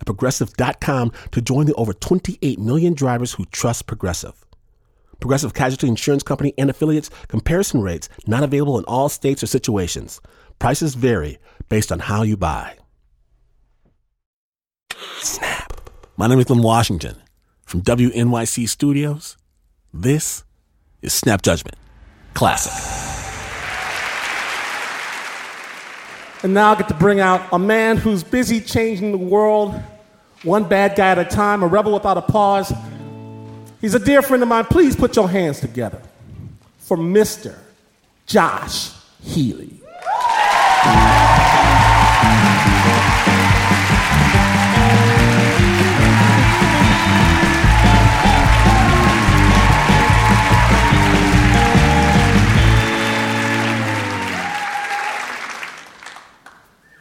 at progressive.com to join the over 28 million drivers who trust Progressive. Progressive Casualty Insurance Company and affiliates comparison rates not available in all states or situations. Prices vary based on how you buy. Snap. My name is Glynn Washington from WNYC Studios. This is Snap Judgment Classic. And now I get to bring out a man who's busy changing the world, one bad guy at a time, a rebel without a pause. He's a dear friend of mine. Please put your hands together for Mr. Josh Healey.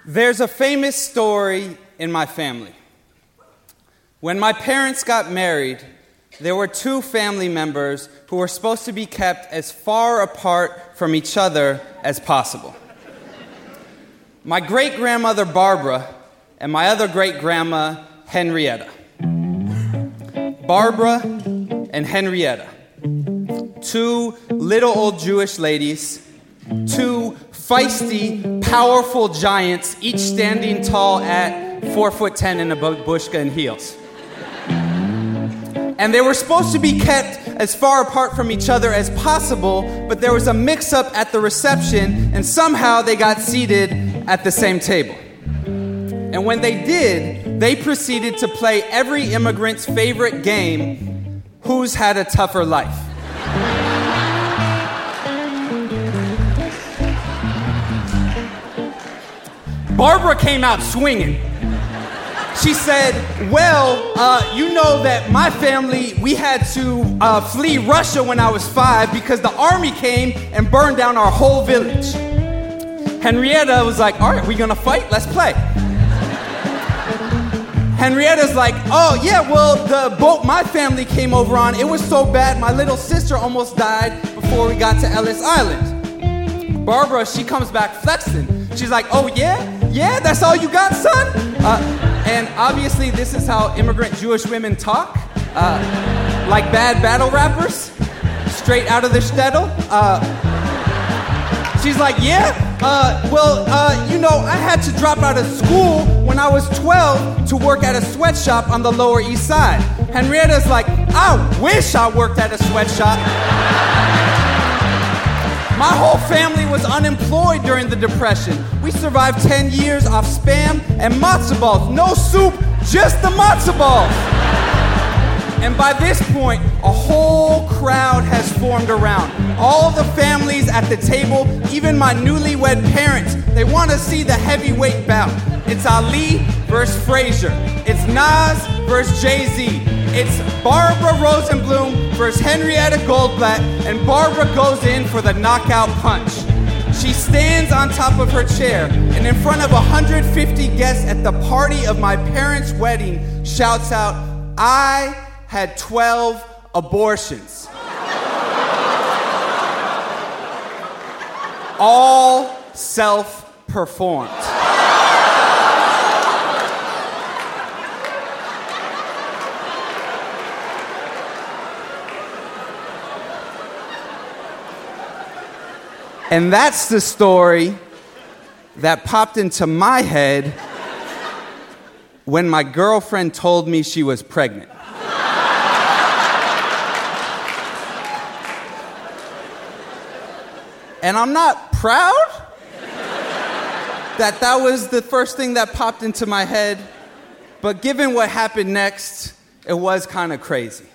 There's a famous story in my family. When my parents got married, there were two family members who were supposed to be kept as far apart from each other as possible. My great grandmother Barbara and my other great grandma Henrietta. Barbara and Henrietta, two little old Jewish ladies, two feisty, powerful giants, each standing tall at four foot ten in a babushka and heels. And they were supposed to be kept as far apart from each other as possible, but there was a mix up at the reception, and somehow they got seated at the same table. And when they did, they proceeded to play every immigrant's favorite game Who's Had a Tougher Life? Barbara came out swinging. She said, Well, uh, you know that my family, we had to uh, flee Russia when I was five because the army came and burned down our whole village. Henrietta was like, All right, we gonna fight? Let's play. Henrietta's like, Oh, yeah, well, the boat my family came over on, it was so bad, my little sister almost died before we got to Ellis Island. Barbara, she comes back flexing. She's like, Oh, yeah? Yeah, that's all you got, son? Uh, and obviously, this is how immigrant Jewish women talk, uh, like bad battle rappers, straight out of the shtetl. Uh, she's like, Yeah, uh, well, uh, you know, I had to drop out of school when I was 12 to work at a sweatshop on the Lower East Side. Henrietta's like, I wish I worked at a sweatshop. My whole family was unemployed during the Depression. We survived 10 years off spam and matzo balls. No soup, just the matzo balls. And by this point, a whole crowd has formed around. All the families at the table, even my newlywed parents, they want to see the heavyweight bout. It's Ali versus Frazier. It's Nas versus Jay Z. It's Barbara Rosenblum versus Henrietta Goldblatt, and Barbara goes in for the knockout punch. She stands on top of her chair and in front of 150 guests at the party of my parents' wedding shouts out, I had 12 abortions. All self performed. And that's the story that popped into my head when my girlfriend told me she was pregnant. And I'm not proud that that was the first thing that popped into my head, but given what happened next, it was kind of crazy.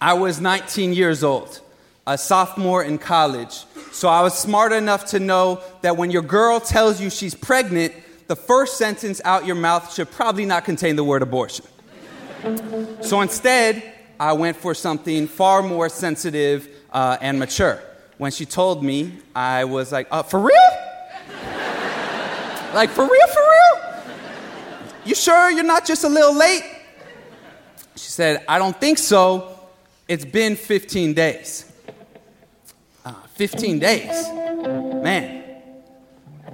I was 19 years old, a sophomore in college, so I was smart enough to know that when your girl tells you she's pregnant, the first sentence out your mouth should probably not contain the word abortion. so instead, I went for something far more sensitive uh, and mature. When she told me, I was like, uh, for real? like, for real, for real? You sure you're not just a little late? She said, I don't think so. It's been 15 days. Uh, 15 days? Man,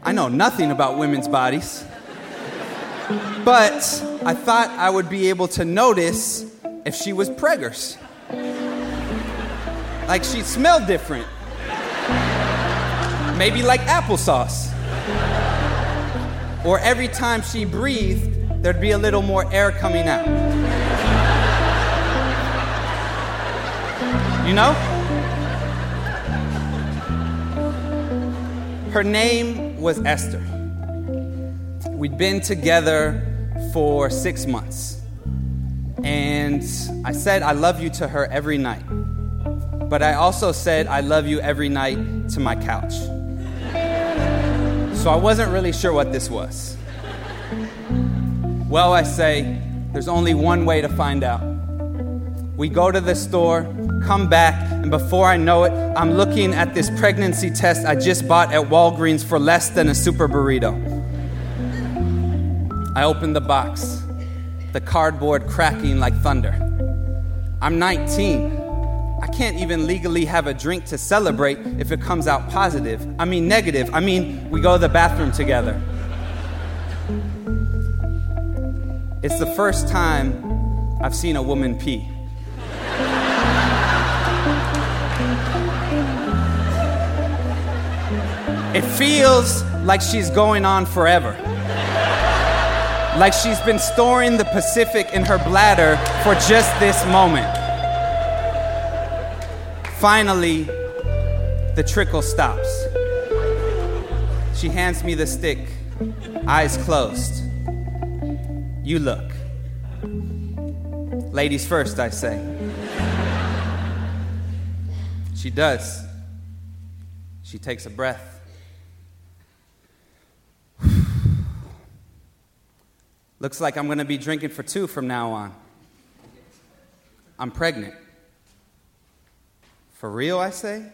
I know nothing about women's bodies. But I thought I would be able to notice if she was preggers. Like she smelled different. Maybe like applesauce. Or every time she breathed, there'd be a little more air coming out. You know? Her name was Esther. We'd been together for six months. And I said, I love you to her every night. But I also said, I love you every night to my couch. So I wasn't really sure what this was. Well, I say, there's only one way to find out. We go to the store, come back, and before I know it, I'm looking at this pregnancy test I just bought at Walgreens for less than a super burrito. I open the box, the cardboard cracking like thunder. I'm 19. I can't even legally have a drink to celebrate if it comes out positive. I mean, negative. I mean, we go to the bathroom together. It's the first time I've seen a woman pee. It feels like she's going on forever. Like she's been storing the Pacific in her bladder for just this moment. Finally, the trickle stops. She hands me the stick, eyes closed. You look. Ladies first, I say. She does. She takes a breath. Looks like I'm going to be drinking for two from now on. I'm pregnant. For real, I say?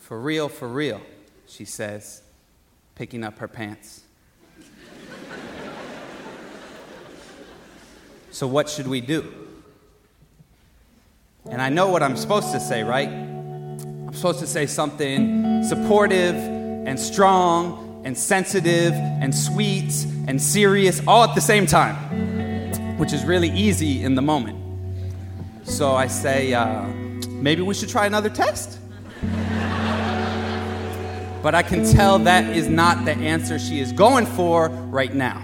For real, for real, she says, picking up her pants. so, what should we do? And I know what I'm supposed to say, right? I'm supposed to say something supportive and strong and sensitive and sweet and serious all at the same time, which is really easy in the moment. So I say, uh, maybe we should try another test? But I can tell that is not the answer she is going for right now.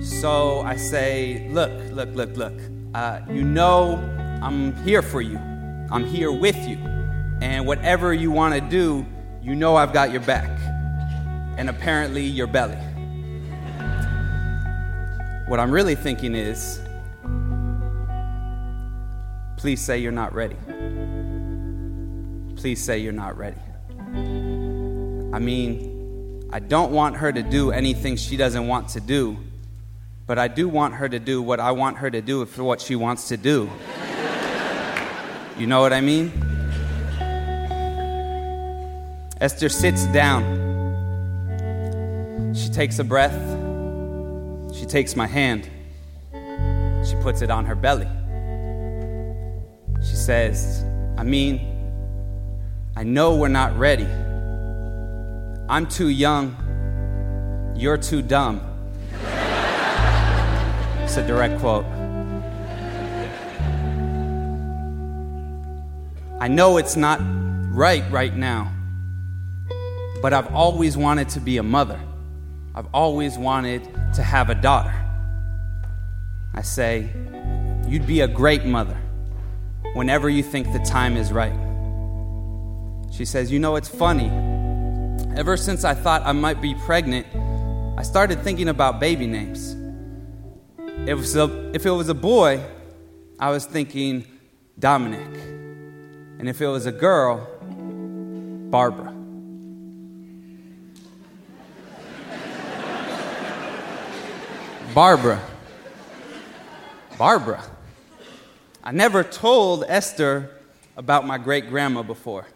So I say, look, look, look, look. Uh, you know I'm here for you. I'm here with you. And whatever you want to do, you know I've got your back and apparently your belly. What I'm really thinking is please say you're not ready. Please say you're not ready. I mean, I don't want her to do anything she doesn't want to do, but I do want her to do what I want her to do for what she wants to do. You know what I mean? Esther sits down she takes a breath. She takes my hand. She puts it on her belly. She says, I mean, I know we're not ready. I'm too young. You're too dumb. It's a direct quote. I know it's not right right now, but I've always wanted to be a mother. I've always wanted to have a daughter. I say, You'd be a great mother whenever you think the time is right. She says, You know, it's funny. Ever since I thought I might be pregnant, I started thinking about baby names. If it was a, if it was a boy, I was thinking Dominic. And if it was a girl, Barbara. Barbara. Barbara. I never told Esther about my great grandma before.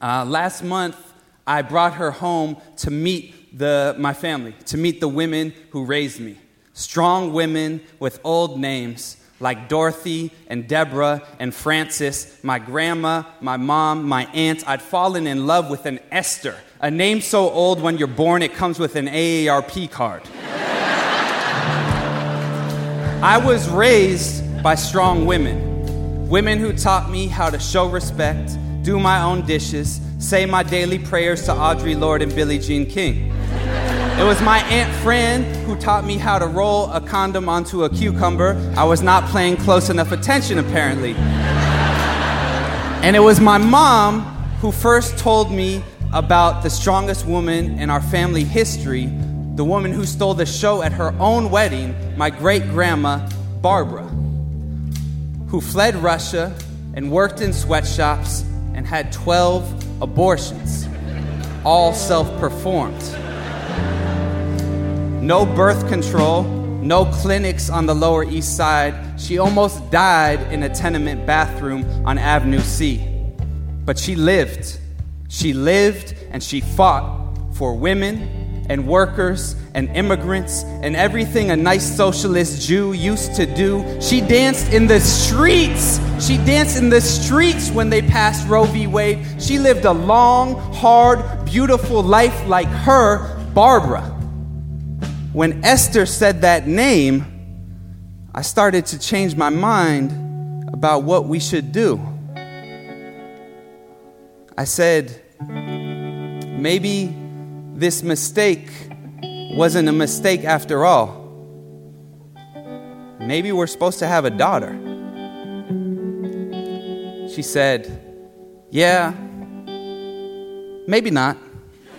Uh, last month, I brought her home to meet the, my family, to meet the women who raised me. Strong women with old names like Dorothy and Deborah and Frances, my grandma, my mom, my aunt. I'd fallen in love with an Esther, a name so old when you're born it comes with an AARP card. I was raised by strong women, women who taught me how to show respect, do my own dishes, say my daily prayers to Audre Lorde and Billie Jean King. It was my Aunt Fran who taught me how to roll a condom onto a cucumber. I was not paying close enough attention, apparently. And it was my mom who first told me about the strongest woman in our family history, the woman who stole the show at her own wedding, my great grandma, Barbara, who fled Russia and worked in sweatshops and had 12 abortions, all self performed no birth control, no clinics on the Lower East Side. She almost died in a tenement bathroom on Avenue C. But she lived. She lived and she fought for women and workers and immigrants and everything a nice socialist Jew used to do. She danced in the streets. She danced in the streets when they passed Roe v. Wade. She lived a long, hard, beautiful life like her, Barbara when Esther said that name, I started to change my mind about what we should do. I said, maybe this mistake wasn't a mistake after all. Maybe we're supposed to have a daughter. She said, Yeah, maybe not.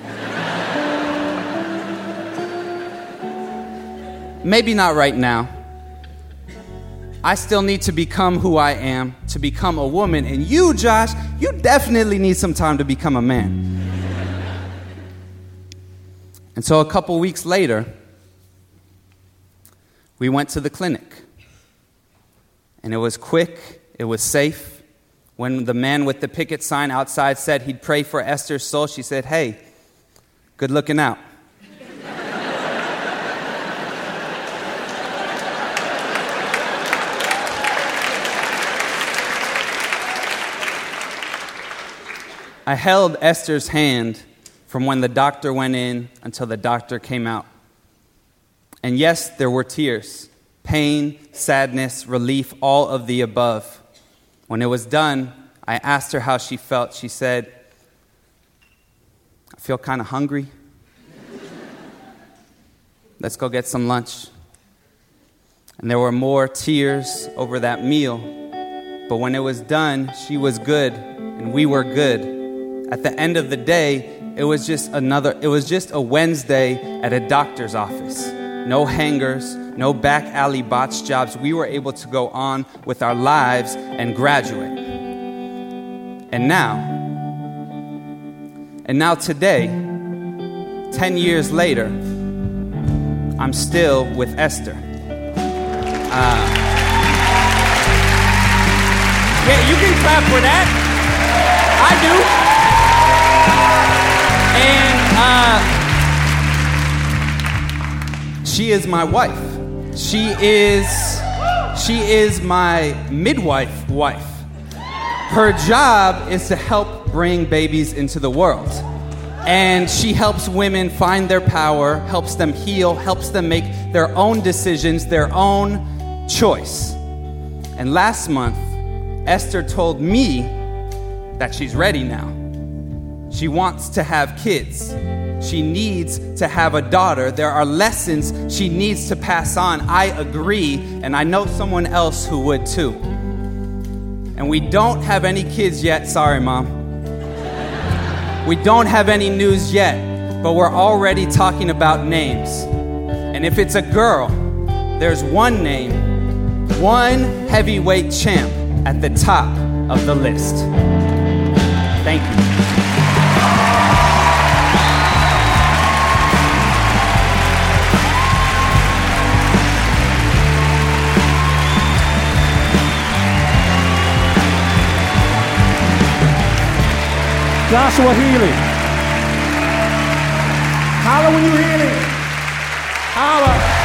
Maybe not right now. I still need to become who I am, to become a woman. And you, Josh, you definitely need some time to become a man. And so a couple weeks later, we went to the clinic. And it was quick, it was safe. When the man with the picket sign outside said he'd pray for Esther's soul, she said, Hey, good looking out. I held Esther's hand from when the doctor went in until the doctor came out. And yes, there were tears pain, sadness, relief, all of the above. When it was done, I asked her how she felt. She said, I feel kind of hungry. Let's go get some lunch. And there were more tears over that meal. But when it was done, she was good and we were good. At the end of the day, it was just another, it was just a Wednesday at a doctor's office. No hangers, no back alley botch jobs. We were able to go on with our lives and graduate. And now, and now today, 10 years later, I'm still with Esther. Uh, yeah, you can clap for that. I do. And uh, she is my wife. She is she is my midwife wife. Her job is to help bring babies into the world. And she helps women find their power, helps them heal, helps them make their own decisions, their own choice. And last month, Esther told me that she's ready now. She wants to have kids. She needs to have a daughter. There are lessons she needs to pass on. I agree, and I know someone else who would too. And we don't have any kids yet. Sorry, mom. We don't have any news yet, but we're already talking about names. And if it's a girl, there's one name, one heavyweight champ at the top of the list. Thank you. Joshua Healey. Holla when you hear it.